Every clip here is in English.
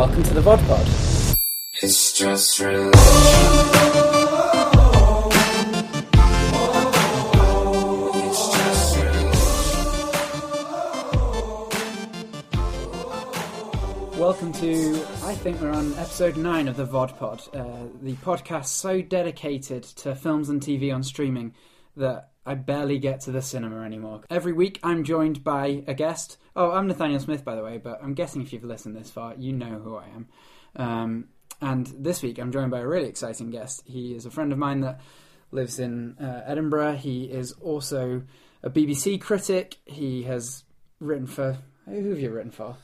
welcome to the VOD Pod. It's just religion. Welcome to, I think we're on episode 9 of the VOD Pod, uh, the podcast so dedicated to films and TV on streaming that I barely get to the cinema anymore. Every week I'm joined by a guest. Oh, I'm Nathanael Smith, by the way, but I'm guessing if you've listened this far, you know who I am. Um, and this week I'm joined by a really exciting guest. He is a friend of mine that lives in uh, Edinburgh. He is also a BBC critic. He has written for. Who have you written for?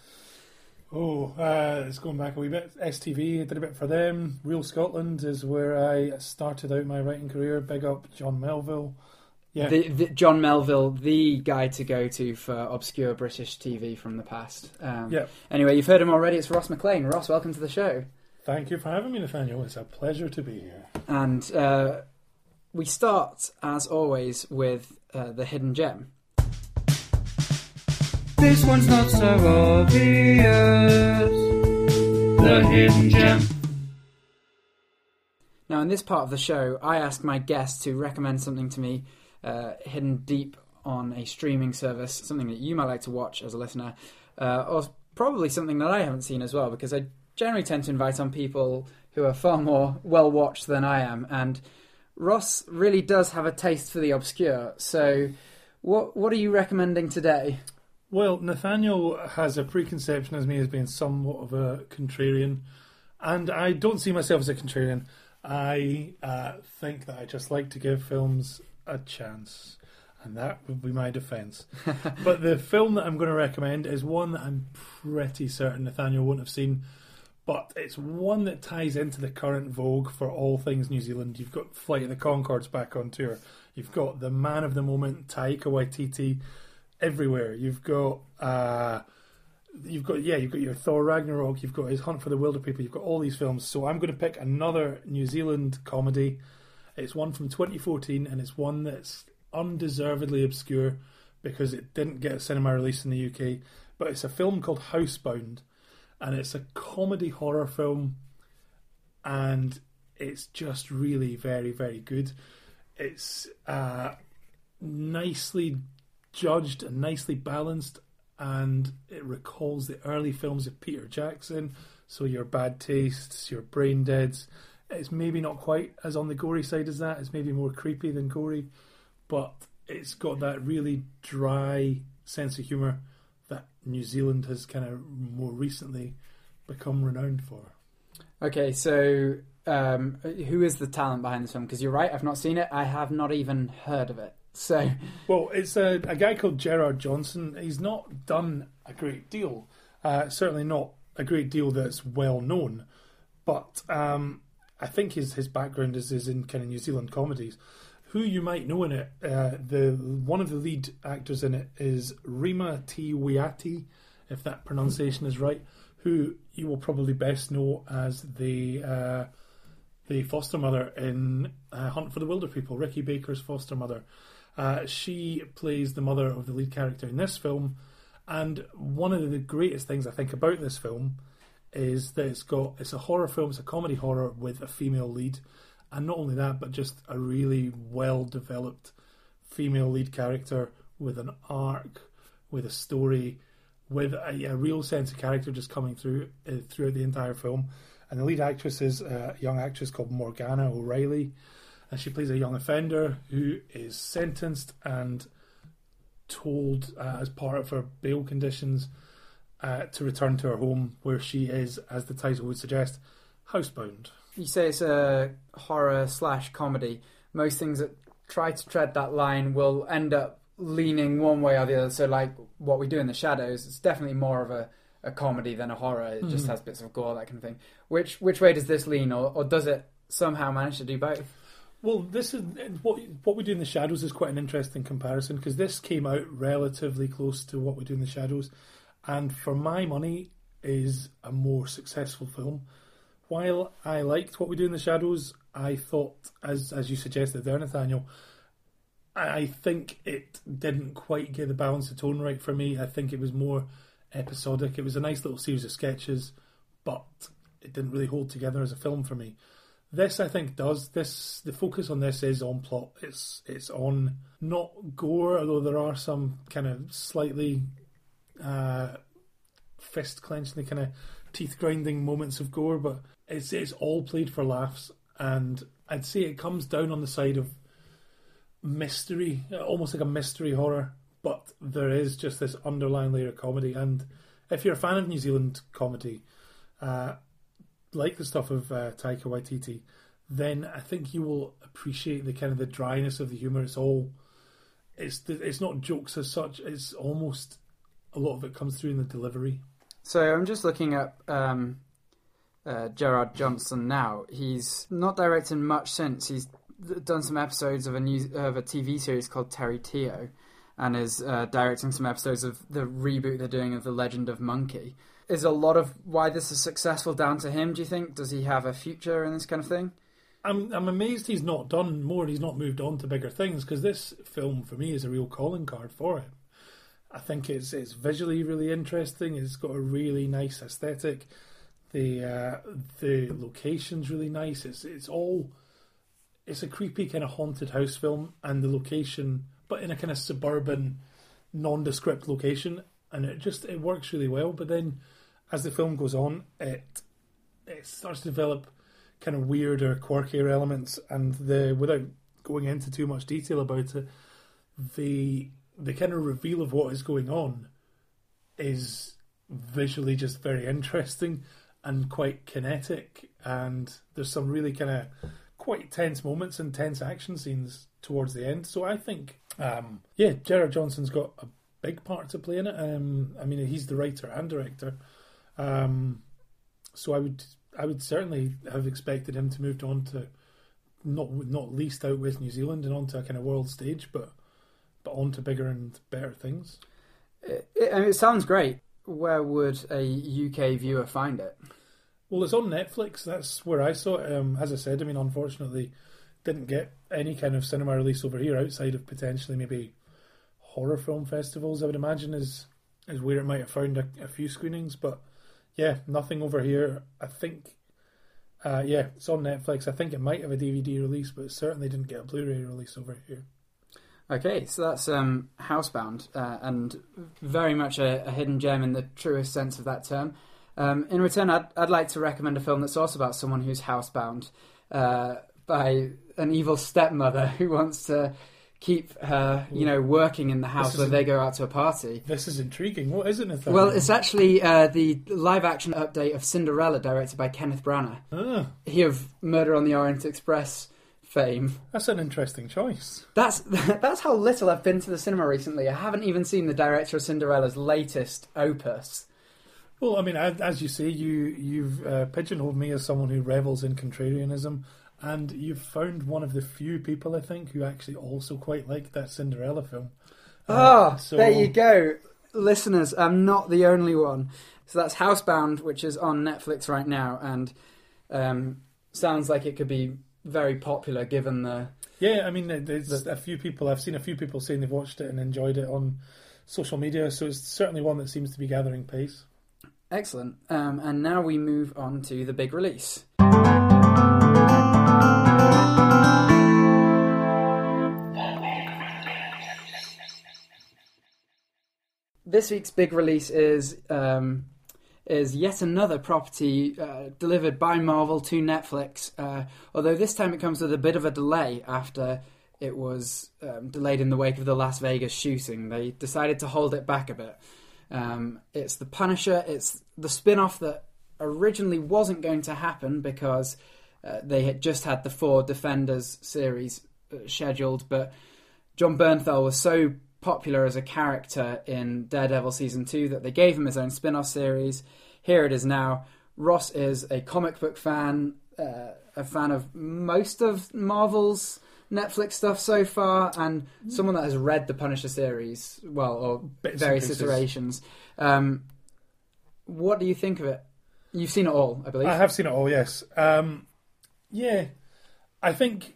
Oh, uh, it's going back a wee bit. STV, did a bit for them. Real Scotland is where I started out my writing career. Big up John Melville. Yeah, The, the, John Melville, the guy to go to for obscure British TV from the past. Um, yeah. Anyway, you've heard him already. It's Ross McLean. Ross, welcome to the show. Thank you for having me, Nathanael. It's a pleasure to be here. And uh, we start, as always, with uh, the hidden gem. This one's not so obvious. The hidden gem. Now, in this part of the show, I ask my guests to recommend something to me uh, hidden deep on a streaming service, something that you might like to watch as a listener, uh, or probably something that I haven't seen as well, because I generally tend to invite on people who are far more well watched than I am. And Ross really does have a taste for the obscure. So, what what are you recommending today? Well, Nathanael has a preconception as me as being somewhat of a contrarian, and I don't see myself as a contrarian. I uh, think that I just like to give films a chance, and that would be my defence. but the film that I'm going to recommend is one that I'm pretty certain Nathanael won't have seen, but it's one that ties into the current vogue for all things New Zealand. You've got Flight of the Conchords back on tour. You've got the man of the moment, Taika Waititi, everywhere. You've got uh, you've got yeah, you've got your Thor Ragnarok, you've got his Hunt for the Wilderpeople, you've got all these films. So I'm going to pick another New Zealand comedy. It's one from 2014, and it's one that's undeservedly obscure because it didn't get a cinema release in the UK. But it's a film called Housebound, and it's a comedy horror film, and it's just really very very good. It's uh, nicely judged and nicely balanced, and it recalls the early films of Peter Jackson. So your bad tastes, your brain deads. It's maybe not quite as on the gory side as that. It's maybe more creepy than gory, but it's got that really dry sense of humour that New Zealand has kind of more recently become renowned for. Okay, so um, who is the talent behind this film? Because you're right, I've not seen it. I have not even heard of it. So, Well, it's a, a guy called Gerard Johnstone. He's not done a great deal. Uh, certainly not a great deal that's well known. But um, I think his his background is, is in kind of New Zealand comedies. Who you might know in it, uh, the one of the lead actors in it is Rima Te Wiata, if that pronunciation is right. Who you will probably best know as the uh, the foster mother in uh, Hunt for the Wilderpeople, Ricky Baker's foster mother. Uh, she plays the mother of the lead character in this film, and one of the greatest things I think about this film is that it's got it's a horror film, it's a comedy horror with a female lead, and not only that, but just a really well developed female lead character with an arc, with a story, with a, a real sense of character just coming through uh, throughout the entire film. And the lead actress is a young actress called Morgana O'Reilly, and she plays a young offender who is sentenced and told uh, as part of her bail conditions uh, to return to her home, where she is, as the title would suggest, housebound. you say it's a horror slash comedy. Most things that try to tread that line will end up leaning one way or the other. So, like what we do in the shadows, it's definitely more of a, a comedy than a horror. It just Mhm. has bits of gore, that kind of thing. Which which way does this lean, or, or does it somehow manage to do both? Well, this is what what we do in the shadows is quite an interesting comparison because this came out relatively close to what we do in the shadows, and for my money, is a more successful film. While I liked what we do in the shadows, I thought, as as you suggested there, Nathanael, I, think it didn't quite get the balance of tone right for me. I think it was more episodic. It was a nice little series of sketches, but it didn't really hold together as a film for me. This, I think, does. This the focus on this is on plot. It's it's on not gore, although there are some kind of slightly uh, fist clenching, the kind of teeth grinding moments of gore, but it's it's all played for laughs, and I'd say it comes down on the side of mystery, almost like a mystery horror. But there is just this underlying layer of comedy, and if you're a fan of New Zealand comedy, uh, like the stuff of uh, Taika Waititi, then I think you will appreciate the kind of the dryness of the humor. It's all, it's it's not jokes as such. It's almost a lot of it comes through in the delivery. So I'm just looking up um, uh, Gerard Johnstone now. He's not directed much since. He's done some episodes of a new of a TV series called Terry Teo, and is uh, directing some episodes of the reboot they're doing of The Legend of Monkey. Is a lot of why this is successful down to him? Do you think? Does he have a future in this kind of thing? I'm I'm amazed he's not done more. And he's not moved on to bigger things because this film for me is a real calling card for him. I think it's it's visually really interesting. It's got a really nice aesthetic. The uh, the location's really nice. It's it's all it's a creepy kind of haunted house film, and the location, but in a kind of suburban, nondescript location, and it just it works really well. But then, as the film goes on, it it starts to develop kind of weirder, quirkier elements, and the without going into too much detail about it, the the kind of reveal of what is going on is visually just very interesting and quite kinetic, and there's some really kind of quite tense moments and tense action scenes towards the end. So I think, um, yeah, Gerard Johnstone's got a big part to play in it. Um, I mean, he's the writer and director. Um, so I would I would certainly have expected him to move on to not not least out with New Zealand and onto a kind of world stage, but but on to bigger and better things. It, it, I mean, it sounds great. Where would a UK viewer find it? Well, it's on Netflix. That's where I saw it. Um, as I said, I mean, unfortunately, didn't get any kind of cinema release over here outside of potentially maybe horror film festivals. I would imagine is is where it might have found a, a few screenings, but yeah, nothing over here. I think, uh, yeah, it's on Netflix. I think it might have a DVD release, but it certainly didn't get a Blu-ray release over here. Okay, so that's um, Housebound, uh, and very much a, a hidden gem in the truest sense of that term. Um, in return, I'd, I'd like to recommend a film that's also about someone who's housebound uh, by an evil stepmother who wants to keep her, you know, working in the house when they go out to a party. This is intriguing. What is it, Nathanael? Well, it's actually uh, the live-action update of Cinderella, directed by Kenneth Branagh. ah, He of Murder on the Orient Express fame. that's an interesting choice. That's that's how little I've been to the cinema recently. I haven't even seen the director of Cinderella's latest opus. Well, I mean, as, you say, you you've uh, pigeonholed me as someone who revels in contrarianism, and you've found one of the few people I think who actually also quite like that Cinderella film. Ah, Uh, so- there you go, listeners. I'm not the only one. So that's Housebound, which is on Netflix right now, and um, sounds like it could be very popular given the. Yeah, I mean, there's a few people I've seen a few people saying they've watched it and enjoyed it on social media, so it's certainly one that seems to be gathering pace. Excellent. Um, and now we move on to the big release. This week's big release is um, is yet another property uh, delivered by Marvel to Netflix. Uh, although this time it comes with a bit of a delay after it was um, delayed in the wake of the Las Vegas shooting. They decided to hold it back a bit. Um, it's The Punisher. It's the spin off that originally wasn't going to happen because uh, they had just had the four Defenders series uh, scheduled, but Jon Bernthal was so popular as a character in Daredevil season two that they gave him his own spin off series. Here it is now. Ross is a comic book fan, uh, a fan of most of Marvel's Netflix stuff so far, and someone that has read the Punisher series, well, or Bits various iterations. Um, what do you think of it? You've seen it all, I believe. I have seen it all, yes. Um, yeah, I think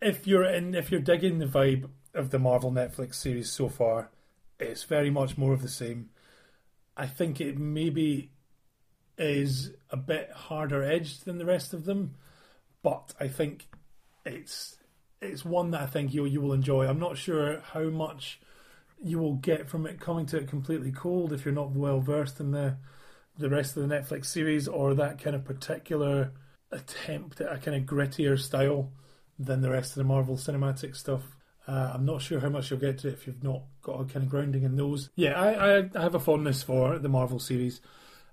if you're in, if you're digging the vibe of the Marvel Netflix series so far, it's very much more of the same. I think it maybe is a bit harder edged than the rest of them, but I think it's it's one that I think you you will enjoy. I'm not sure how much you will get from it coming to it completely cold if you're not well versed in the the rest of the Netflix series or that kind of particular attempt at a kind of grittier style than the rest of the Marvel cinematic stuff. Uh, I'm not sure how much you'll get to if you've not got a kind of grounding in those. Yeah, I, I, I have a fondness for the Marvel series,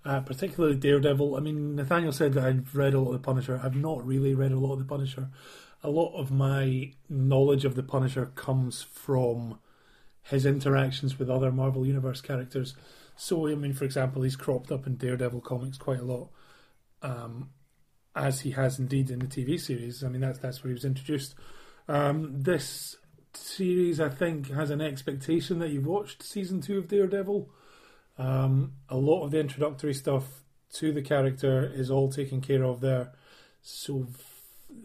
uh, particularly Daredevil. I mean, Nathanael said that I've read a lot of The Punisher. I've not really read a lot of The Punisher. A lot of my knowledge of The Punisher comes from his interactions with other Marvel Universe characters. So, I mean, for example, he's cropped up in Daredevil comics quite a lot, um, as he has indeed in the TV series. I mean, that's that's where he was introduced. Um, this series, I think, has an expectation that you've watched season two of Daredevil. Um, a lot of the introductory stuff to the character is all taken care of there. So,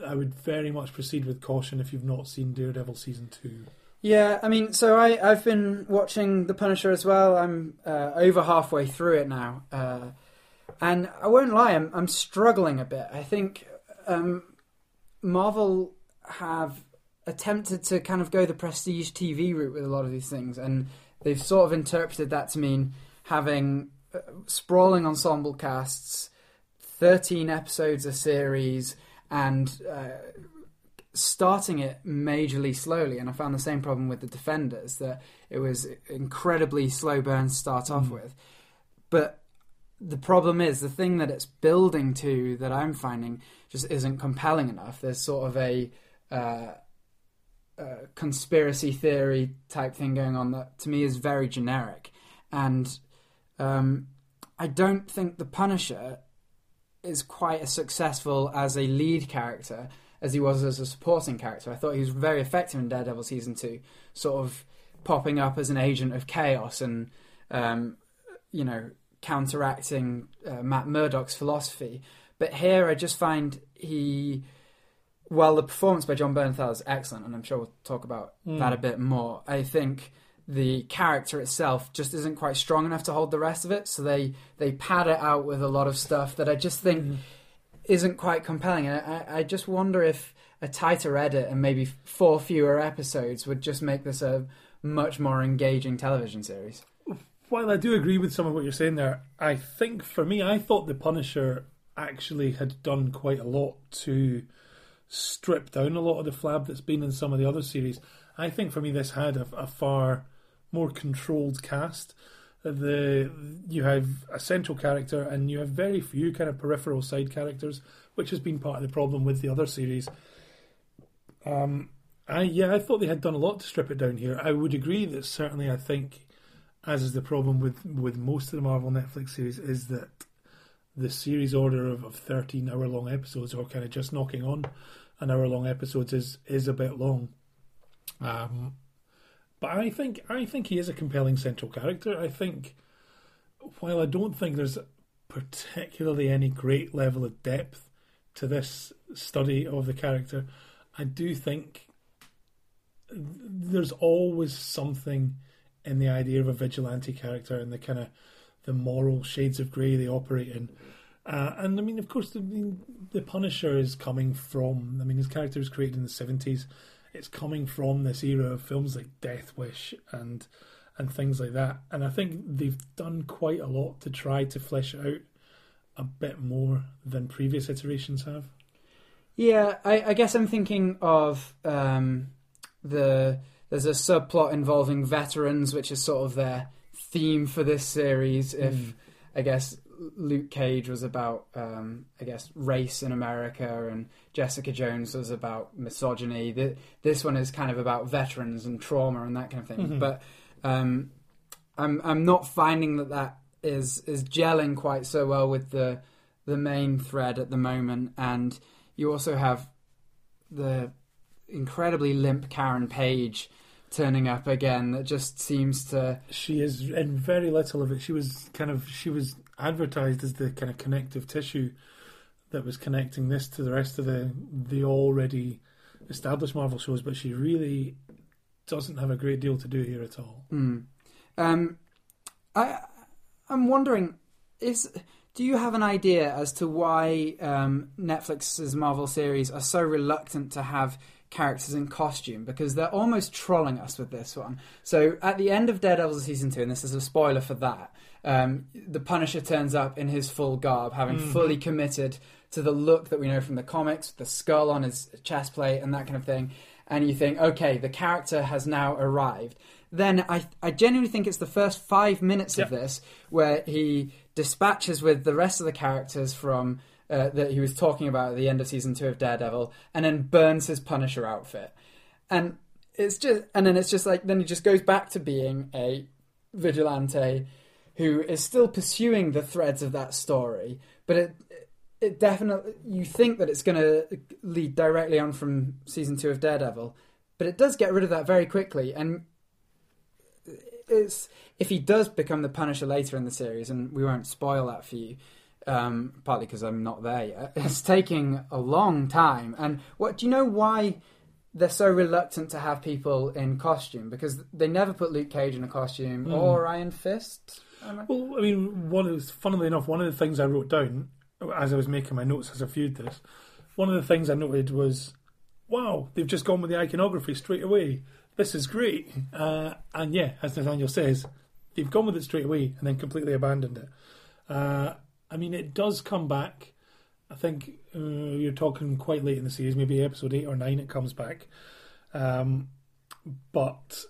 I would very much proceed with caution if you've not seen Daredevil season two. Yeah, I mean, so I, I've been watching The Punisher as well. I'm uh, over halfway through it now. Uh, and I won't lie, I'm, I'm struggling a bit. I think um, Marvel have attempted to kind of go the prestige TV route with a lot of these things, and they've sort of interpreted that to mean having uh, sprawling ensemble casts, 13 episodes a series, and uh, starting it majorly slowly. And I found the same problem with the Defenders, that it was incredibly slow burn to start off with. But the problem is the thing that it's building to that I'm finding just isn't compelling enough. There's sort of a uh, uh, conspiracy theory type thing going on that to me is very generic, and um, I don't think the Punisher is quite as successful as a lead character as he was as a supporting character. I thought he was very effective in Daredevil season two, sort of popping up as an agent of chaos and um, you know counteracting uh, Matt Murdock's philosophy. But here, I just find he, well, the performance by Jon Bernthal is excellent, and I'm sure we'll talk about Mm. that a bit more. I think the character itself just isn't quite strong enough to hold the rest of it, so they they pad it out with a lot of stuff that I just think Mm. isn't quite compelling. And I, I just wonder if a tighter edit and maybe four fewer episodes would just make this a much more engaging television series. While I do agree with some of what you're saying there, I think for me, I thought The Punisher actually had done quite a lot to strip down a lot of the flab that's been in some of the other series. I think for me, this had a, a far more controlled cast. The you have a central character and you have very few kind of peripheral side characters, which has been part of the problem with the other series. Um, I yeah, I thought they had done a lot to strip it down here. I would agree that certainly I think as is the problem with with most of the Marvel Netflix series, is that the series order of, of thirteen hour long episodes, or kind of just knocking on an hour long episodes, is is a bit long. Um, but I think I think he is a compelling central character. I think while I don't think there's particularly any great level of depth to this study of the character, I do think there's always something in the idea of a vigilante character and the kind of the moral shades of grey they operate in. Uh, and I mean, of course, the, the Punisher is coming from. I mean, his character was created in the seventies. It's coming from this era of films like Death Wish and and things like that. And I think they've done quite a lot to try to flesh it out a bit more than previous iterations have. Yeah, I, I guess I'm thinking of um, the there's a subplot involving veterans, which is sort of their theme for this series. If Mm. I guess Luke Cage was about, um, I guess, race in America, and Jessica Jones was about misogyny. Th this one is kind of about veterans and trauma and that kind of thing. Mhm. But um, I'm I'm not finding that that is is gelling quite so well with the the main thread at the moment, and you also have the incredibly limp Karen Page turning up again. That just seems to She is in very little of it. She was kind of she was advertised as the kind of connective tissue that was connecting this to the rest of the the already established Marvel shows, but she really doesn't have a great deal to do here at all. Mm. Um, I I'm wondering is Do you have an idea as to why um, Netflix's Marvel series are so reluctant to have characters in costume? Because they're almost trolling us with this one. So at the end of Daredevil season two, and this is a spoiler for that, um, the Punisher turns up in his full garb, having fully committed to the look that we know from the comics, the skull on his chest plate and that kind of thing. And you think, okay, the character has now arrived. Then I, I genuinely think it's the first five minutes of this where he dispatches with the rest of the characters from uh, that he was talking about at the end of season two of Daredevil, and then burns his Punisher outfit. And it's just, and then it's just like, then he just goes back to being a vigilante who is still pursuing the threads of that story, but it it definitely you think that it's going to lead directly on from season two of Daredevil, but it does get rid of that very quickly. And it's if he does become the Punisher later in the series, and we won't spoil that for you, um, partly because I'm not there yet. It's taking a long time. And what do you know why? They're so reluctant to have people in costume because they never put Luke Cage in a costume or Iron Fist. I- Well, I mean, one of funnily enough, one of the things I wrote down as I was making my notes as I viewed this, one of the things I noted was, "Wow, they've just gone with the iconography straight away. This is great." Uh, and yeah, as Nathanael says, they've gone with it straight away and then completely abandoned it. Uh, I mean, it does come back. I think uh, you're talking quite late in the series, maybe episode eight or nine. It comes back, um, but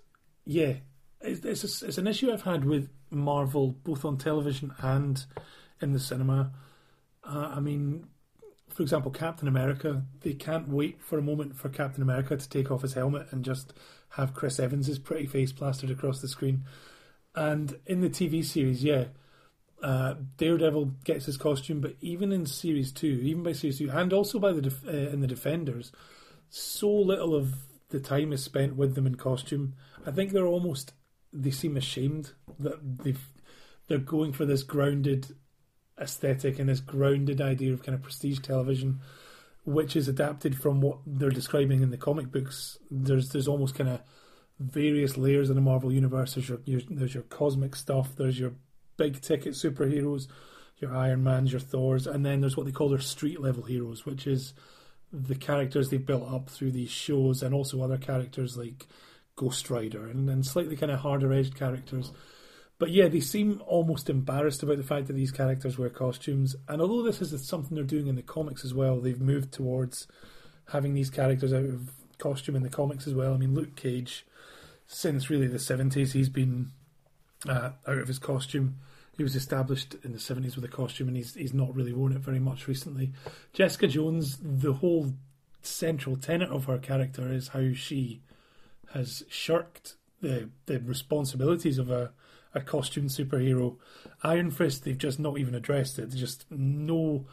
yeah, it's, it's, a, it's an issue I've had with Marvel, both on television and in the cinema. Uh, I mean, for example, Captain America, they can't wait for a moment for Captain America to take off his helmet and just have Chris Evans' pretty face plastered across the screen. And in the TV series, yeah, uh, Daredevil gets his costume, but even in series two, even by series two, and also by the def- uh, in the Defenders, so little of the time is spent with them in costume. I think they're almost they seem ashamed that they've they're going for this grounded aesthetic and this grounded idea of kind of prestige television, which is adapted from what they're describing in the comic books. There's there's almost kind of various layers in the Marvel universe. There's your, your there's your cosmic stuff. There's your big ticket superheroes, your Iron Mans, your Thors, and then there's what they call their street level heroes, which is the characters they've built up through these shows, and also other characters like Ghost Rider and, and slightly kind of harder edged characters. But yeah, they seem almost embarrassed about the fact that these characters wear costumes. And although this is something they're doing in the comics as well, they've moved towards having these characters out of costume in the comics as well. I mean, Luke Cage, since really the 70s, he's been uh, out of his costume. He was established in the 70s with a costume and he's, he's not really worn it very much recently. Jessica Jones, the whole central tenet of her character is how she has shirked the, the responsibilities of a a costume superhero. Iron Fist, they've just not even addressed it. Just no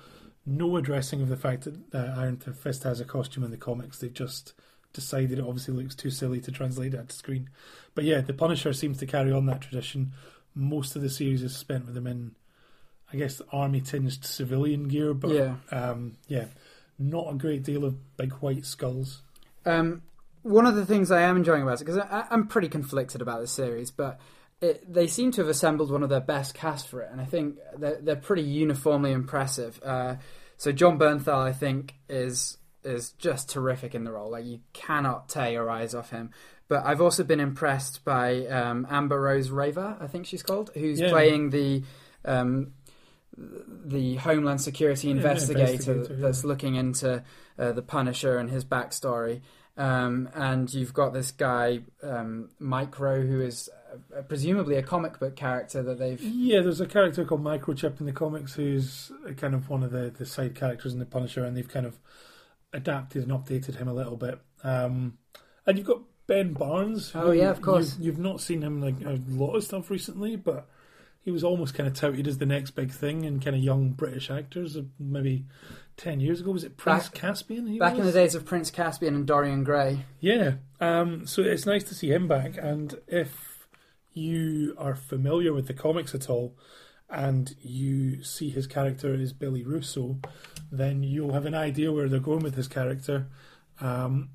no addressing of the fact that uh, Iron Fist has a costume in the comics. They've just decided it obviously looks too silly to translate that to screen. But yeah, the Punisher seems to carry on that tradition. Most of the series is spent with him in, I guess, army tinged civilian gear. But Yeah. um, yeah, not a great deal of big white skulls. Um, one of the things I am enjoying about it because I'm pretty conflicted about this series, but it, they seem to have assembled one of their best casts for it, and I think they're, they're pretty uniformly impressive. Uh, so Jon Bernthal, I think, is is just terrific in the role. Like you cannot tear your eyes off him. But I've also been impressed by um, Amber Rose Revah, I think she's called, who's Yeah. playing the um, the Homeland Security investigator, investigator, yeah. that's looking into uh, the Punisher and his backstory. Um, and you've got this guy um, Micro, who is uh, presumably a comic book character that they've. Yeah, there's a character called Microchip in the comics who's kind of one of the, the side characters in the Punisher, and they've kind of adapted and updated him a little bit. Um, and you've got Ben Barnes. Oh, yeah, of course. You've, you've not seen him like a lot of stuff recently, but he was almost kind of touted as the next big thing in kind of young British actors. Maybe ten years ago, was it Prince Back- Caspian? He Back in the days of Prince Caspian and Dorian Gray. Yeah. Um, so it's nice to see him back. And if you are familiar with the comics at all and you see his character is Billy Russo, then you'll have an idea where they're going with his character. Um,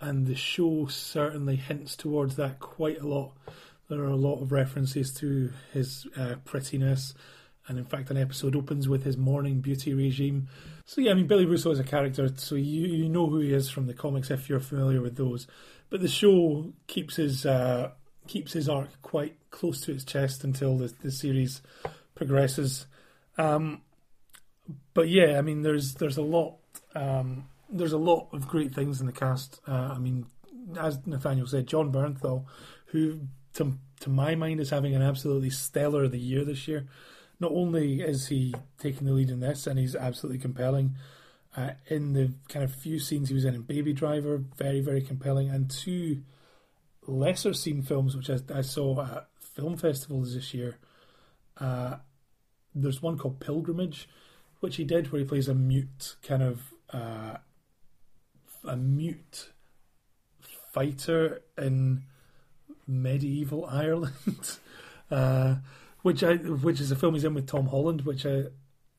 and the show certainly hints towards that quite a lot. There are a lot of references to his uh, prettiness and in fact, an episode opens with his morning beauty regime. So yeah, I mean Billy Russo is a character, so you you know who he is from the comics if you're familiar with those. But the show keeps his uh, keeps his arc quite close to its chest until the, the series progresses. Um, but yeah, I mean, there's there's a lot um, there's a lot of great things in the cast. Uh, I mean, as Nathanael said, Jon Bernthal, who to to my mind is having an absolutely stellar the year this year. Not only is he taking the lead in this, and he's absolutely compelling. Uh, in the kind of few scenes he was in in Baby Driver, very very compelling, and two lesser seen films which I, I saw at film festivals this year. Uh, there's one called Pilgrimage, which he did, where he plays a mute kind of uh, a mute fighter in medieval Ireland, uh, which I which is a film he's in with Tom Holland, which I,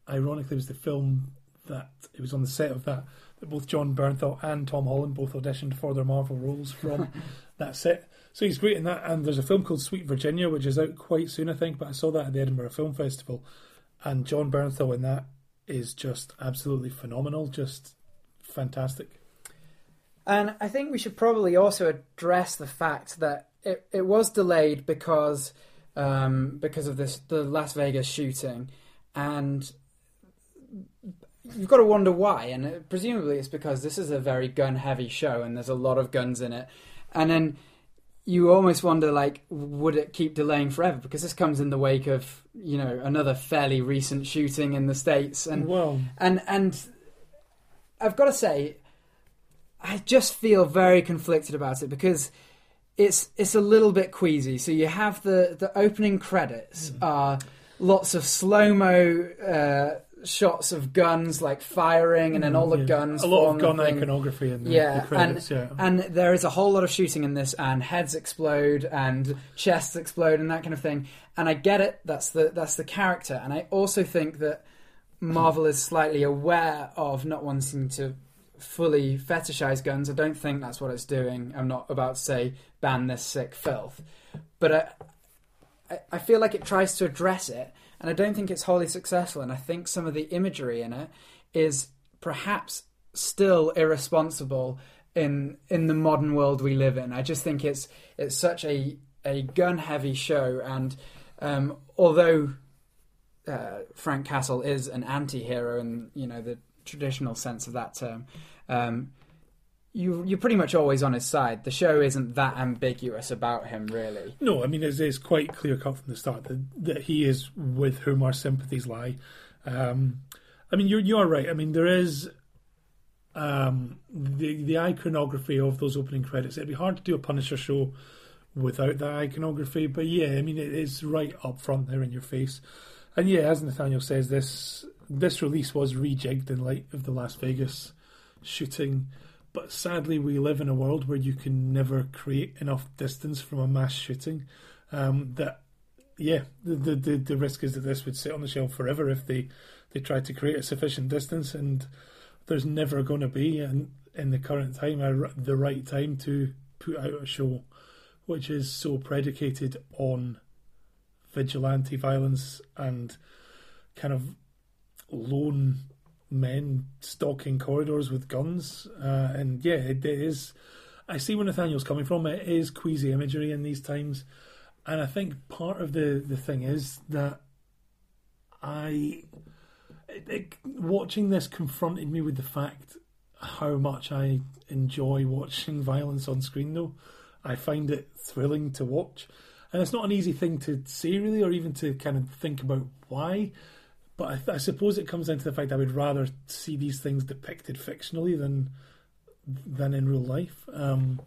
ironically was the film that it was on the set of that that both Jon Bernthal and Tom Holland both auditioned for their Marvel roles from that set. So he's great in that. And there's a film called Sweet Virginia, which is out quite soon, I think. But I saw that at the Edinburgh Film Festival, and Jon Bernthal in that is just absolutely phenomenal, just fantastic. And I think we should probably also address the fact that it, it was delayed because um, because of this the Las Vegas shooting, and you've got to wonder why. And presumably it's because this is a very gun heavy show, and there's a lot of guns in it. And then you almost wonder, like, would it keep delaying forever? Because this comes in the wake of you know another fairly recent shooting in the states, and well, and and I've got to say, I just feel very conflicted about it because it's it's a little bit queasy. So you have the the opening credits are lots of slow mo uh, shots of guns like firing, and then all the mm, yeah. guns. a lot of gun thing. iconography in the, Yeah, the credits. yeah, And there is a whole lot of shooting in this, and heads explode, and chests explode, and that kind of thing. And I get it. That's the that's the character. And I also think that Marvel is slightly aware of not wanting to fully fetishize guns. I don't think that's what it's doing. I'm not about to say ban this sick filth, but I, I, I feel like it tries to address it, and I don't think it's wholly successful. And I think some of the imagery in it is perhaps still irresponsible in in the modern world we live in. I just think it's it's such a a gun heavy show, and um, although uh, Frank Castle is an anti-hero in you know the traditional sense of that term. Um, you, you're pretty much always on his side. The show isn't that ambiguous about him, really. No, I mean it's, it's quite clear cut from the start that, that he is with whom our sympathies lie. Um, I mean, you're you are right. I mean, there is um, the the iconography of those opening credits. It'd be hard to do a Punisher show without that iconography, but yeah, I mean, it is right up front there in your face. And yeah, as Nathanael says, this this release was rejigged in light of the Las Vegas shooting. But sadly, we live in a world where you can never create enough distance from a mass shooting. Um, that, yeah, the, the the risk is that this would sit on the shelf forever if they they tried to create a sufficient distance, and there's never going to be, in, in the current time, a, the right time to put out a show which is so predicated on vigilante violence and kind of lone men stalking corridors with guns. Uh, and yeah, it, it is. I see where Nathanael's coming from. It is queasy imagery in these times, and I think part of the the thing is that I it, it, watching this confronted me with the fact how much I enjoy watching violence on screen. Though I find it thrilling to watch, and it's not an easy thing to say really, or even to kind of think about why. But I, I suppose it comes down to the fact I would rather see these things depicted fictionally than than in real life. Um,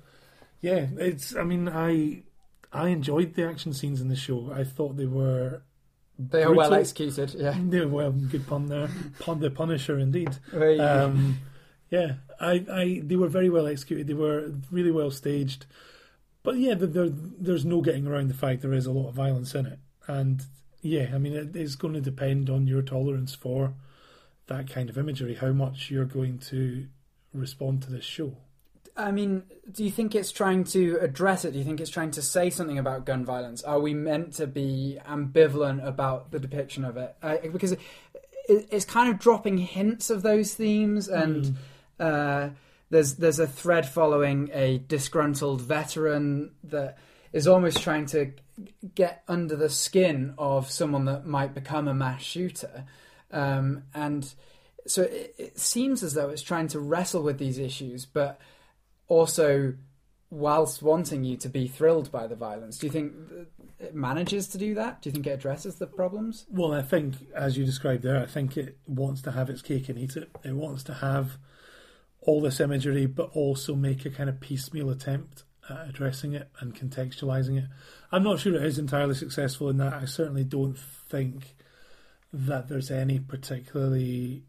yeah, it's. I mean, I I enjoyed the action scenes in the show. I thought they were They are well executed. Yeah. they were well good pun there, pun the Punisher indeed. You- Um, yeah, I, I they were very well executed. They were really well staged. But yeah, there, there's no getting around the fact there is a lot of violence in it. And yeah, I mean, it is going to depend on your tolerance for that kind of imagery, how much you're going to respond to this show. I mean, do you think it's trying to address it? Do you think it's trying to say something about gun violence? Are we meant to be ambivalent about the depiction of it? Uh, because it, it's kind of dropping hints of those themes, and uh, there's there's a thread following a disgruntled veteran that is almost trying to get under the skin of someone that might become a mass shooter, um, and so it, it seems as though it's trying to wrestle with these issues, but also whilst wanting you to be thrilled by the violence. Do you think it manages to do that? Do you think it addresses the problems? Well, I think, as you described there, I think it wants to have its cake and eat it. It wants to have all this imagery, but also make a kind of piecemeal attempt at addressing it and contextualizing it. I'm not sure it is entirely successful in that. I certainly don't think that there's any particularly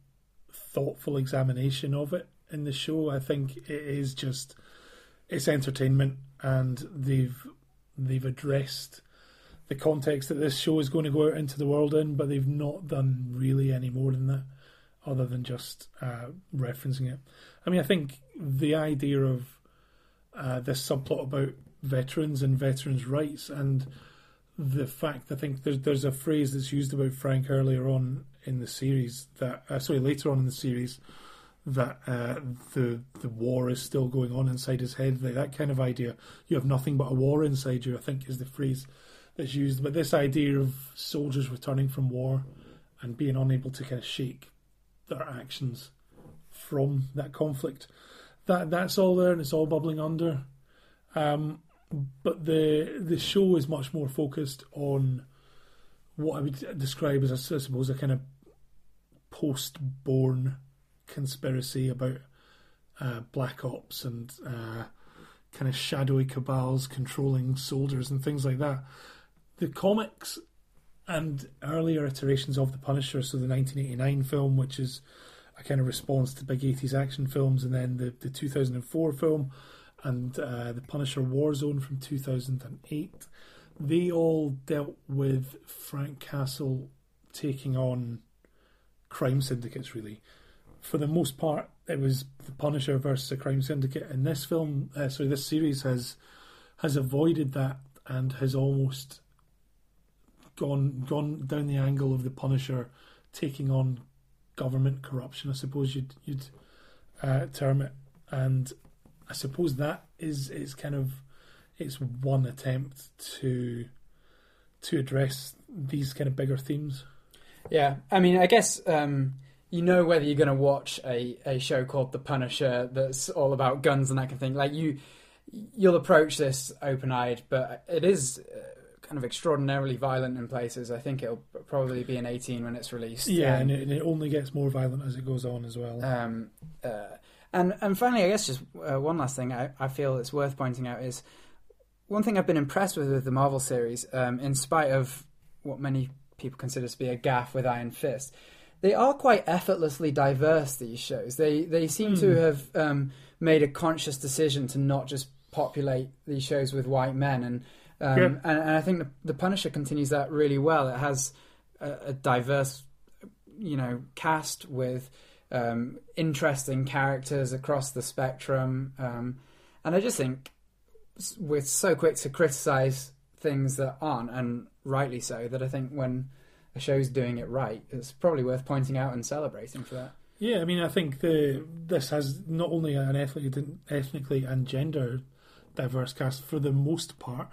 thoughtful examination of it in the show. I think it is just it's entertainment, and they've they've addressed the context that this show is going to go out into the world in, but they've not done really any more than that, other than just uh, referencing it. I mean, I think the idea of uh, this subplot about veterans and veterans' rights and the fact I think there's there's a phrase that's used about Frank earlier on in the series that uh, sorry later on in the series that uh, the the war is still going on inside his head that, that kind of idea. You have nothing but a war inside you I think is the phrase that's used. But this idea of soldiers returning from war and being unable to kind of shake their actions from that conflict that that's all there and it's all bubbling under um, but the the show is much more focused on what I would describe as, I suppose, a kind of post-Bourne conspiracy about uh, black ops and uh, kind of shadowy cabals controlling soldiers and things like that. The comics and earlier iterations of the Punisher, so the 1989 film, which is a kind of response to big 80s action films, and then the, the 2004 film and uh, the Punisher Warzone from 2008. They all dealt with Frank Castle taking on crime syndicates, really. For the most part, it was the Punisher versus a crime syndicate. And this film, uh, sorry, this series has has avoided that and has almost gone gone down the angle of the Punisher taking on government corruption. I suppose you'd you'd uh, term it, and I suppose that is it's kind of it's one attempt to to address these kind of bigger themes. Yeah, I mean, I guess um, you know whether you're going to watch a, a show called The Punisher that's all about guns and that kind of thing. Like you, you'll approach this open eyed, but it is uh, kind of extraordinarily violent in places. I think it'll probably be an 18 when it's released. Yeah, Um, and it, and it only gets more violent as it goes on as well. Um, uh, and and finally, I guess just uh, one last thing I, I feel it's worth pointing out is one thing I've been impressed with with the Marvel series, um, in spite of what many people consider to be a gaff with Iron Fist, they are quite effortlessly diverse. These shows, they they seem to have um, made a conscious decision to not just populate these shows with white men, and um, Yeah. and, and I think the, the Punisher continues that really well. It has a, a diverse, you know, cast with um, interesting characters across the spectrum. Um, and I just think we're so quick to criticize things that aren't, and rightly so, that I think when a show's doing it right, it's probably worth pointing out and celebrating for that. Yeah, I mean, I think the this has not only an ethnically, ethnically and gender diverse cast for the most part.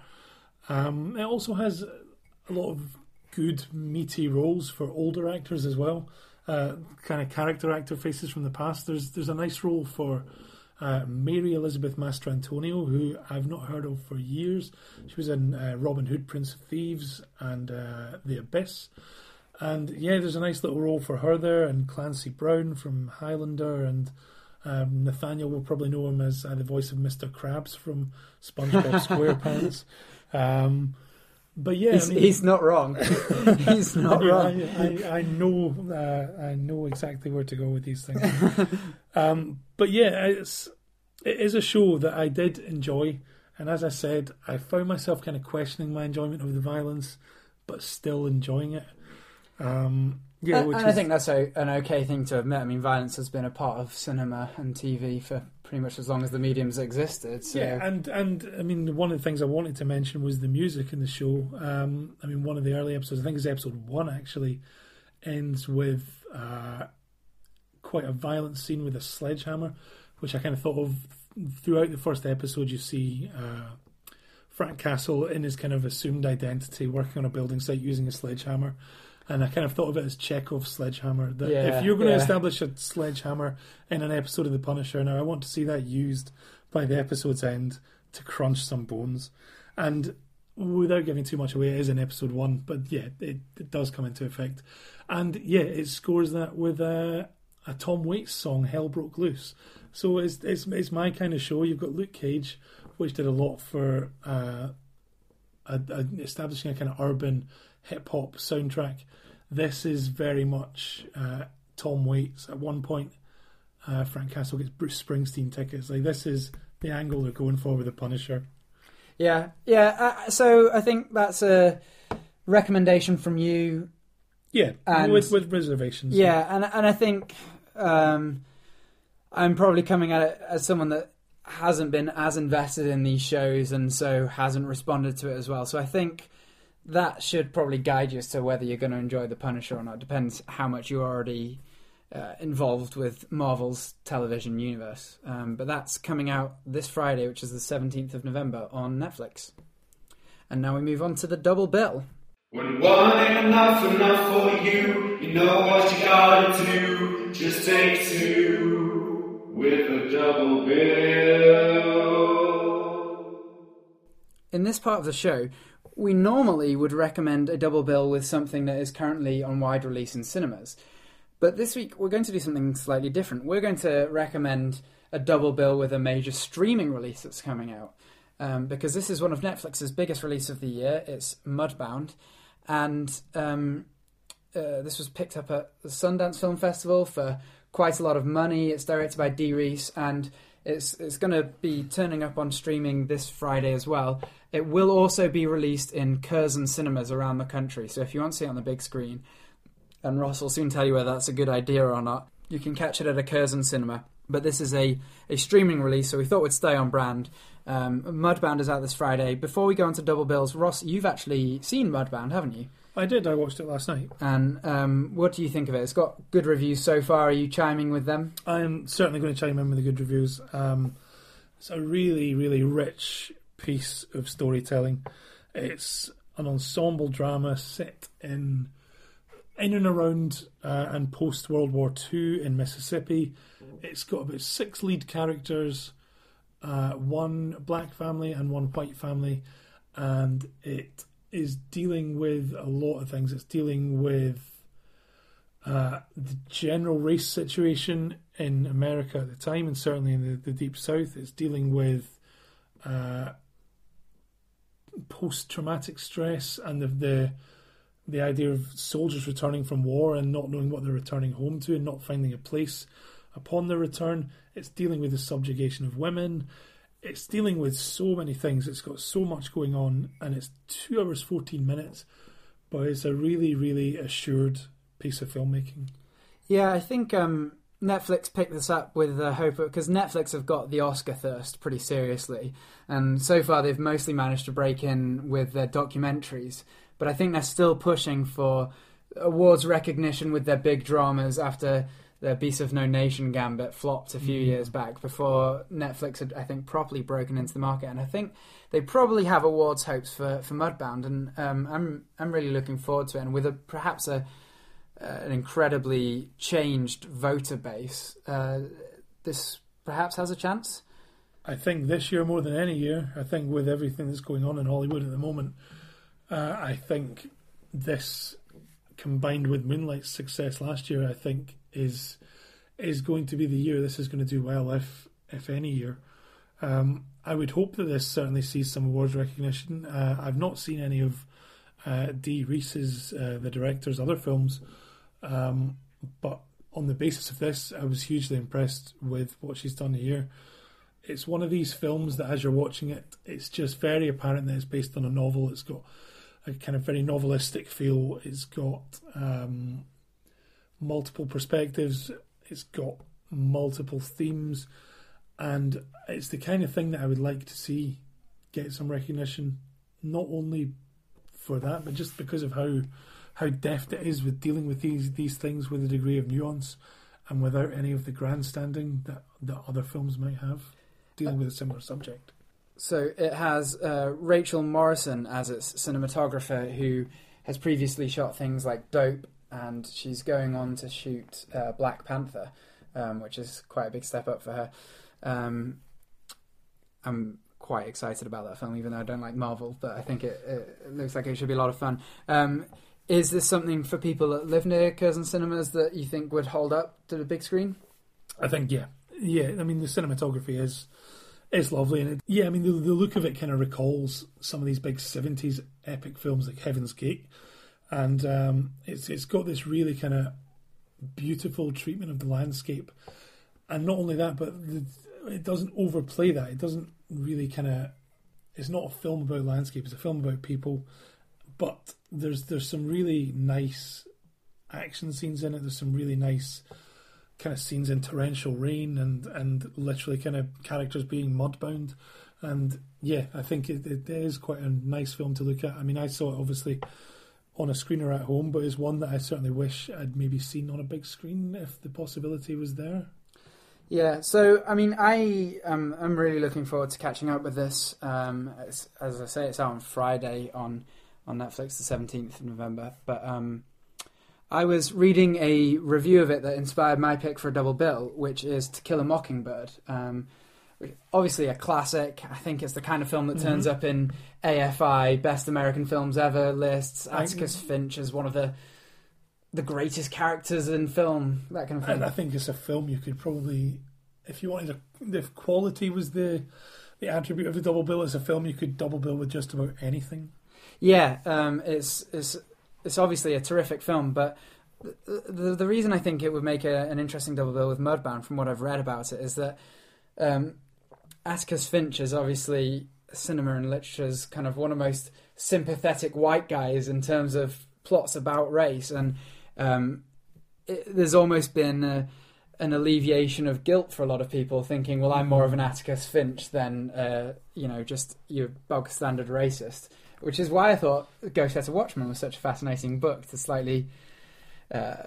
Um, it also has a lot of good meaty roles for older actors as well. Uh, kind of character actor faces from the past. There's there's a nice role for uh, Mary Elizabeth Mastrantonio, who I've not heard of for years. She was in uh, Robin Hood, Prince of Thieves, and uh, The Abyss. And yeah, there's a nice little role for her there, and Clancy Brown from Highlander, and um, Nathanael will probably know him as uh, the voice of Mr. Krabs from SpongeBob SquarePants. Um, but yeah, he's, I mean, he's not wrong. he's not I, wrong. I, I know uh, I know exactly where to go with these things. um, but yeah, it's it is a show that I did enjoy, and as I said, I found myself kind of questioning my enjoyment of the violence, but still enjoying it. Um, yeah, and, which and I think that's a, an okay thing to admit. I mean, violence has been a part of cinema and TV for pretty much as long as the mediums existed. So Yeah, and and I mean, one of the things I wanted to mention was the music in the show. Um, I mean, one of the early episodes, I think it's episode one, actually ends with uh, quite a violent scene with a sledgehammer, which I kind of thought of throughout the first episode. You see uh, Frank Castle in his kind of assumed identity, working on a building site using a sledgehammer. And I kind of thought of it as Chekhov's sledgehammer. That Yeah, if you're going yeah. to establish a sledgehammer in an episode of The Punisher, now I want to see that used by the episode's end to crunch some bones. And without giving too much away, it is in episode one, but yeah, it, it does come into effect. And yeah, it scores that with a, a Tom Waits song, Hell Broke Loose. So it's, it's, it's my kind of show. You've got Luke Cage, which did a lot for uh, a, a, establishing a kind of urban hip hop soundtrack. This is very much uh, Tom Waits. At one point, uh, Frank Castle gets Bruce Springsteen tickets. Like this is the angle they're going for with the Punisher. yeah, yeah. Uh, so I think that's a recommendation from you. Yeah, And- with with reservations. Yeah, and and I think um, I'm probably coming at it as someone that hasn't been as invested in these shows and so hasn't responded to it as well. So I think that should probably guide you as to whether you're going to enjoy the Punisher or not. Depends how much you're already uh, involved with Marvel's television universe. Um, but that's coming out this Friday, which is the 17th of November on Netflix. And now we move on to the double bill. When one ain't enough enough for you, you know what you gotta do. Just take two with a double bill. In this part of the show, we normally would recommend a double bill with something that is currently on wide release in cinemas. But this week we're going to do something slightly different. We're going to recommend a double bill with a major streaming release that's coming out. Um, because this is one of Netflix's biggest release of the year. It's Mudbound. And um, uh, this was picked up at the Sundance Film Festival for quite a lot of money. It's directed by Dee Rees and it's it's going to be turning up on streaming this Friday as well. It will also be released in Curzon cinemas around the country. So if you want to see it on the big screen, and Ross will soon tell you whether that's a good idea or not, you can catch it at a Curzon cinema. But this is a, a streaming release, so we thought we'd stay on brand. Um, Mudbound is out this Friday. Before we go on to double bills, Ross, you've actually seen Mudbound, haven't you? I did. I watched it last night. And um, what do you think of it? It's got good reviews so far. Are you chiming with them? I'm certainly going to chime in with the good reviews. Um, it's a really, really rich piece of storytelling. It's an ensemble drama set in in and around uh, and post World War II in Mississippi. It's got about six lead characters, uh, one black family and one white family, and it is dealing with a lot of things. It's dealing with uh, the general race situation in America at the time, and certainly in the, the Deep South. It's dealing with uh, post traumatic stress and the, the the idea of soldiers returning from war and not knowing what they're returning home to and not finding a place upon their return. It's dealing with the subjugation of women. It's dealing with so many things. It's got so much going on, and it's two hours fourteen minutes, but it's a really, really assured piece of filmmaking. Yeah, I think um, Netflix picked this up with the hope because Netflix have got the Oscar thirst pretty seriously, and so far they've mostly managed to break in with their documentaries. But I think they're still pushing for awards recognition with their big dramas after the Beast of No Nation gambit flopped a few Mm. years back before Netflix had, I think, properly broken into the market. And I think they probably have awards hopes for, for Mudbound, and um, I'm I'm really looking forward to it. And with a perhaps a uh, an incredibly changed voter base, uh, this perhaps has a chance. I think this year more than any year, I think with everything that's going on in Hollywood at the moment, uh, I think this combined with Moonlight's success last year, I think is is going to be the year this is going to do well, if if any year. Um, I would hope that this certainly sees some awards recognition. Uh, I've not seen any of uh, Dee Rees's, uh, the director's other films, um, but on the basis of this, I was hugely impressed with what she's done here. It's one of these films that, as you're watching it, it's just very apparent that it's based on a novel. It's got a kind of very novelistic feel. It's got um, multiple perspectives. It's got multiple themes, and it's the kind of thing that I would like to see get some recognition, not only for that, but just because of how how deft it is with dealing with these these things with a degree of nuance and without any of the grandstanding that that other films might have dealing with a similar subject. So it has uh, Rachel Morrison as its cinematographer, who has previously shot things like Dope, and she's going on to shoot uh, Black Panther, um, which is quite a big step up for her. Um, I'm quite excited about that film, even though I don't like Marvel, but I think it, it looks like it should be a lot of fun. Um, is this something for people that live near Curzon Cinemas that you think would hold up to the big screen? I think yeah, yeah. I mean the cinematography is is lovely, and it, yeah, I mean the, the look of it kind of recalls some of these big seventies epic films like Heaven's Gate, and um, it's it's got this really kind of beautiful treatment of the landscape, and not only that, but the, it doesn't overplay that. It doesn't really kind of. It's not a film about landscape. It's a film about people, but there's there's some really nice action scenes in it. There's some really nice kind of scenes in torrential rain and and literally kind of characters being mudbound. And yeah, I think it, it is quite a nice film to look at. I mean, I saw it obviously on a screener at home, but it's one that I certainly wish I'd maybe seen on a big screen if the possibility was there. Yeah, so I mean, I um, I'm really looking forward to catching up with this. Um, as, as I say, it's out on Friday on on Netflix, the seventeenth of November. But um, I was reading a review of it that inspired my pick for a double bill, which is To Kill a Mockingbird. Um, obviously a classic. I think it's the kind of film that turns Mhm. up in AFI Best American Films Ever lists. I- Atticus Finch is one of the the greatest characters in film. That kind of thing. And I think it's a film you could probably, if you wanted, a, if quality was the the attribute of the double bill, it's a film you could double bill with just about anything. Yeah, um, it's it's it's obviously a terrific film, but the, the, the reason I think it would make a, an interesting double bill with Mudbound, from what I've read about it, is that um, Atticus Finch is obviously cinema and literature's kind of one of the most sympathetic white guys in terms of plots about race, and um, it, there's almost been a, an alleviation of guilt for a lot of people, thinking, "Well, I'm more of an Atticus Finch than uh, you know just your bog standard racist." Which is why I thought Go Set a Watchman was such a fascinating book to slightly uh,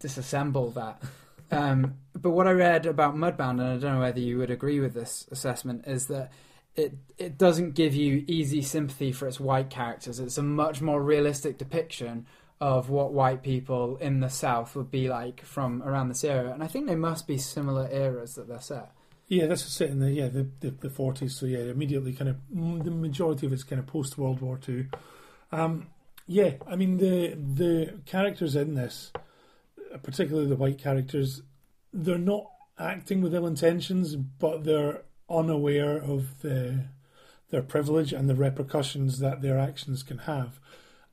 disassemble that. Um, but what I read about Mudbound, and I don't know whether you would agree with this assessment, is that it it doesn't give you easy sympathy for its white characters. It's a much more realistic depiction of what white people in the South would be like from around this era, and I think they must be similar eras that they're set. Yeah, this is set in the yeah the the, 40s. So yeah, immediately kind of the majority of it's kind of post World War Two. Um, yeah, I mean the the characters in this, particularly the white characters, they're not acting with ill intentions, but they're unaware of the their privilege and the repercussions that their actions can have,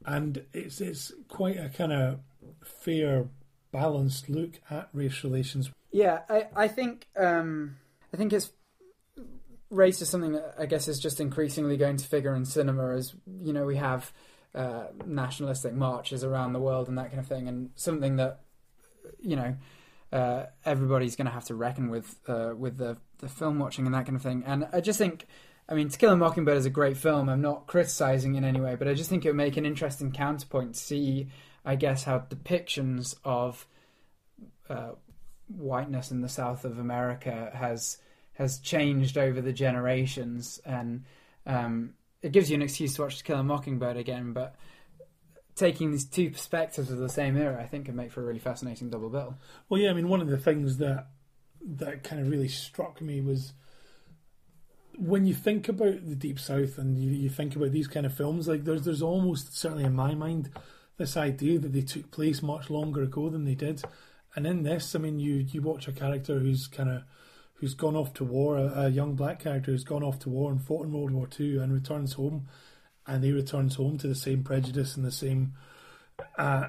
and it's it's quite a kind of fair, balanced look at race relations. Yeah, I I think um, I think it's race is something that I guess is just increasingly going to figure in cinema as you know we have uh, nationalistic marches around the world and that kind of thing, and something that you know uh, everybody's going to have to reckon with uh, with the the film watching and that kind of thing. And I just think, I mean, To Kill a Mockingbird is a great film. I'm not criticizing in any way, but I just think it would make an interesting counterpoint to see, I guess, how depictions of uh, whiteness in the South of America has has changed over the generations, and um, it gives you an excuse to watch To Kill a Mockingbird again. But taking these two perspectives of the same era, I think, can make for a really fascinating double bill. Well, yeah, I mean, one of the things that that kind of really struck me was when you think about the Deep South and you, you think about these kind of films, like there's there's almost certainly in my mind this idea that they took place much longer ago than they did, and in this, I mean, you you watch a character who's kind of who's gone off to war, a, a young black character who's gone off to war and fought in World War Two and returns home, and he returns home to the same prejudice and the same. Uh,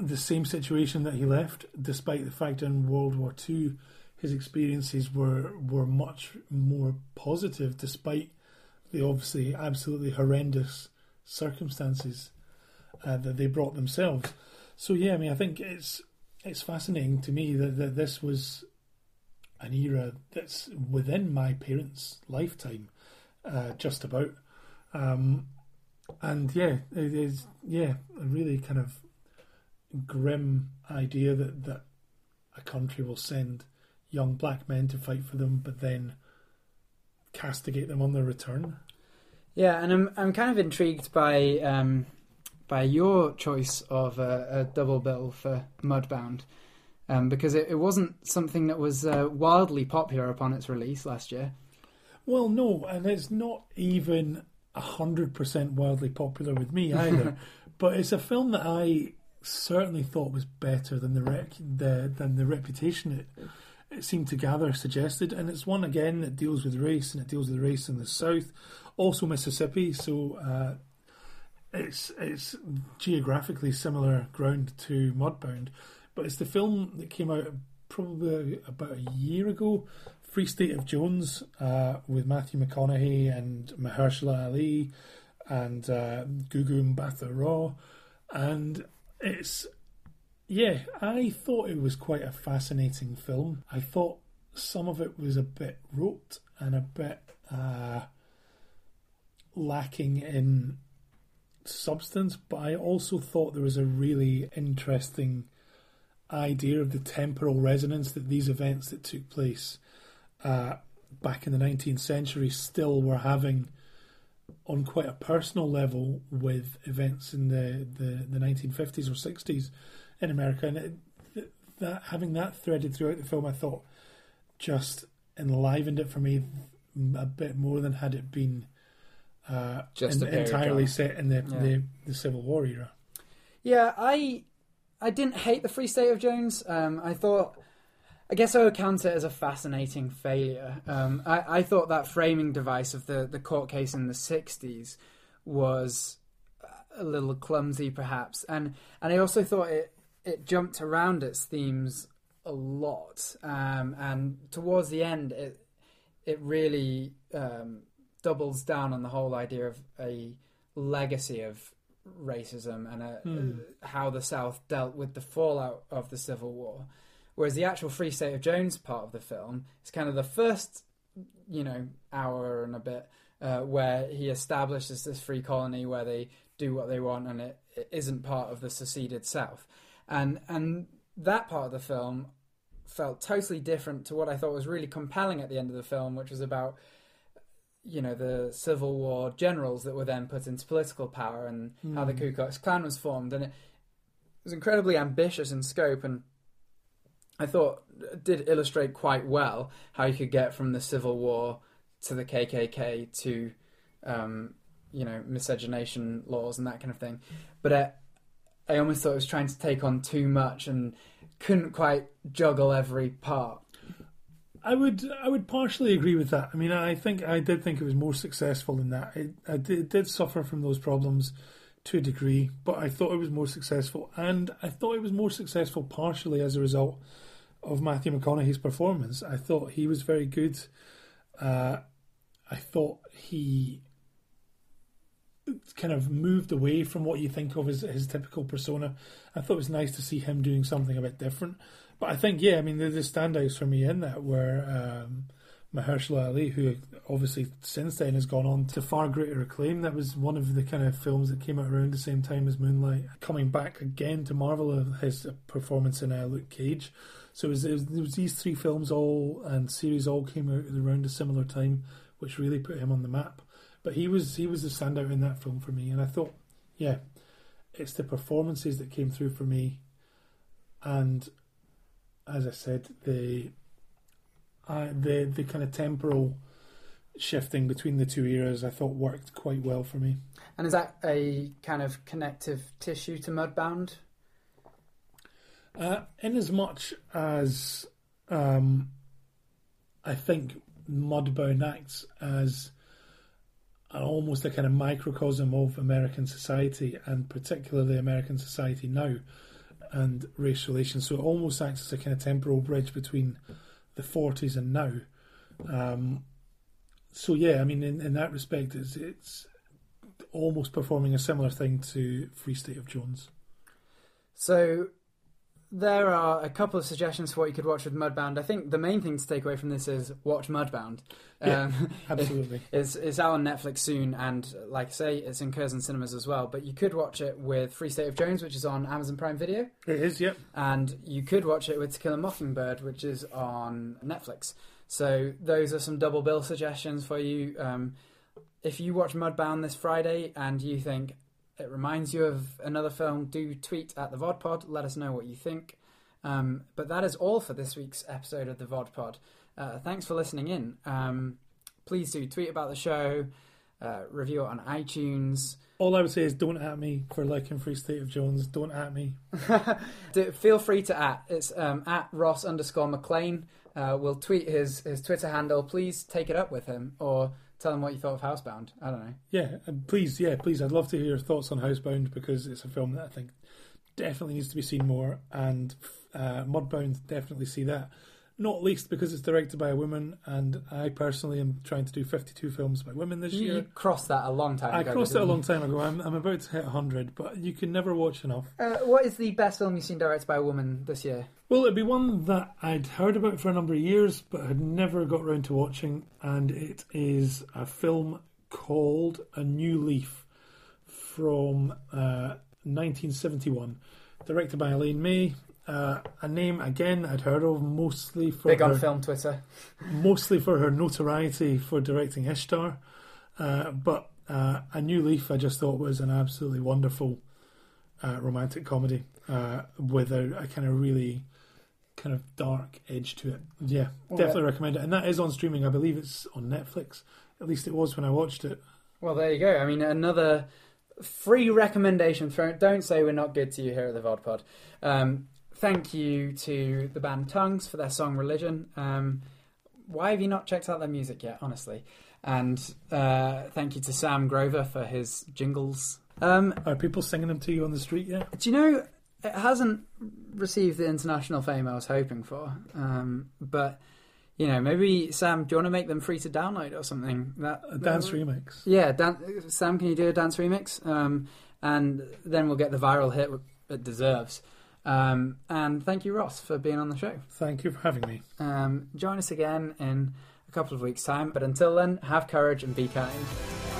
the same situation that he left, despite the fact in World War Two, his experiences were were much more positive, despite the obviously absolutely horrendous circumstances uh, that they brought themselves. So yeah, I mean, I think it's it's fascinating to me that, that this was an era that's within my parents' lifetime, uh, just about. Um, and yeah, it is yeah a really kind of grim idea that that a country will send young black men to fight for them, but then castigate them on their return. Yeah, and I'm I'm kind of intrigued by um, by your choice of a, a double bill for Mudbound, um, because it, it wasn't something that was uh, wildly popular upon its release last year. Well, no, and it's not even hundred percent wildly popular with me either. but it's a film that I certainly thought was better than the rec- the than the reputation it it seemed to gather suggested, and it's one again that deals with race and it deals with race in the South, also Mississippi. So uh, it's it's geographically similar ground to Mudbound, but it's the film that came out probably about a year ago. Free State of Jones uh, with Matthew McConaughey and Mahershala Ali and uh, Gugu Mbatha Raw, and it's yeah, I thought it was quite a fascinating film. I thought some of it was a bit rote and a bit uh, lacking in substance, but I also thought there was a really interesting idea of the temporal resonance that these events that took place uh, back in the 19th century still were having on quite a personal level with events in the, the, the 1950s or 60s in America. And it, that having that threaded throughout the film, I thought just enlivened it for me a bit more than had it been uh, Just in- entirely drama. set in the, Yeah. the the Civil War era. Yeah, I I didn't hate the Free State of Jones. Um, I thought, I guess I would count it as a fascinating failure. Um, I, I thought that framing device of the, the court case in the '60s was a little clumsy, perhaps, and and I also thought it it jumped around its themes a lot. Um, and towards the end, it it really um, doubles down on the whole idea of a legacy of racism and a, Hmm. how the South dealt with the fallout of the Civil War. Whereas the actual Free State of Jones part of the film is kind of the first, you know, hour and a bit uh, where he establishes this free colony where they do what they want and it, it isn't part of the seceded South. And and that part of the film felt totally different to what I thought was really compelling at the end of the film, which was about you know the Civil War generals that were then put into political power and how the Ku Klux Klan was formed, and it was incredibly ambitious in scope, and I thought it did illustrate quite well how you could get from the Civil War to the KKK to um, you know miscegenation laws and that kind of thing, but uh, I almost thought it was trying to take on too much and couldn't quite juggle every part. I would I would partially agree with that. I mean, I think I did think it was more successful in that. It, I did, it did suffer from those problems to a degree, but I thought it was more successful, and I thought it was more successful partially as a result of Matthew McConaughey's performance. I thought he was very good. Uh, I thought he kind of moved away from what you think of as his typical persona. I thought it was nice to see him doing something a bit different. But I think, yeah, I mean, the, the standouts for me in that were um, Mahershala Ali, who obviously since then has gone on to far greater acclaim. That was one of the kind of films that came out around the same time as Moonlight. Coming back again to Marvel, uh, his performance in uh, Luke Cage. So it was, it was, it was these three films all and series all came out around a similar time, which really put him on the map. But he was he was the standout in that film for me, and I thought, yeah, it's the performances that came through for me, and as I said, the uh, the the kind of temporal shifting between the two eras I thought worked quite well for me. And is that a kind of connective tissue to Mudbound? Uh, in as much as um, I think Mudbound acts as almost a kind of microcosm of American society, and particularly American society now, and race relations. So it almost acts as a kind of temporal bridge between the 40s and now. Um, so yeah, I mean, in, in that respect, it's, it's almost performing a similar thing to Free State of Jones. So there are a couple of suggestions for what you could watch with Mudbound. I think the main thing to take away from this is watch Mudbound. Yeah. Um, Absolutely. It's, it's out on Netflix soon, and like I say, it's in Curzon cinemas as well. But you could watch it with Free State of Jones, which is on Amazon Prime Video, It is, yep. and you could watch it with To Kill a Mockingbird, which is on Netflix. So those are some double bill suggestions for you. Um, if you watch Mudbound this Friday and you think it reminds you of another film, do tweet at the VodPod. Let us know what you think. Um, but that is all for this week's episode of the VodPod. Uh, thanks for listening in. Um, please do tweet about the show, uh, review it on iTunes. All I would say is don't at me for liking Free State of Jones. Don't at me. Do, feel free to at it's um, at Ross underscore McLean. Uh, we'll tweet his his Twitter handle. Please take it up with him or tell them what you thought of Housebound. I don't know. Yeah, and please, yeah, please. I'd love to hear your thoughts on Housebound because it's a film that I think definitely needs to be seen more, and uh, Mudbound definitely see that. Not least because it's directed by a woman, and I personally am trying to do 52 films by women this You, year. you crossed that a long time I ago. crossed it a long time ago. I'm, I'm about to hit 100, but you can never watch enough. Uh, what is the best film you've seen directed by a woman this year? Well, it'd be one that I'd heard about for a number of years, but had never got round to watching, and it is a film called A New Leaf from uh, 1971, directed by Elaine May. Uh, a name again I'd heard of mostly for Big her, on film Twitter. mostly for her notoriety for directing Ishtar, uh, but uh, A New Leaf I just thought was an absolutely wonderful uh, romantic comedy uh, with a, a kind of really kind of dark edge to it. Yeah, Well, definitely recommend it, and that is on streaming. I believe it's on Netflix. At least it was when I watched it. Well, there you go. I mean, another free recommendation. For, don't say we're not good to you here at the VodPod. Um, thank you to the band Tongues for their song Religion. Um, why have you not checked out their music yet, honestly? And uh, thank you to Sam Grover for his jingles. Um, Are people singing them to you on the street yet? do you know, it hasn't received the international fame I was hoping for. Um, but, you know, maybe, Sam, do you want to make them free to download or something? That A dance remix. Yeah, dan- Sam, can you do a dance remix? Um, and then we'll get the viral hit it deserves. Um, and thank you, Ross, for being on the show. Thank you for having me. Um, join us again in a couple of weeks' time. But until then, have courage and be kind.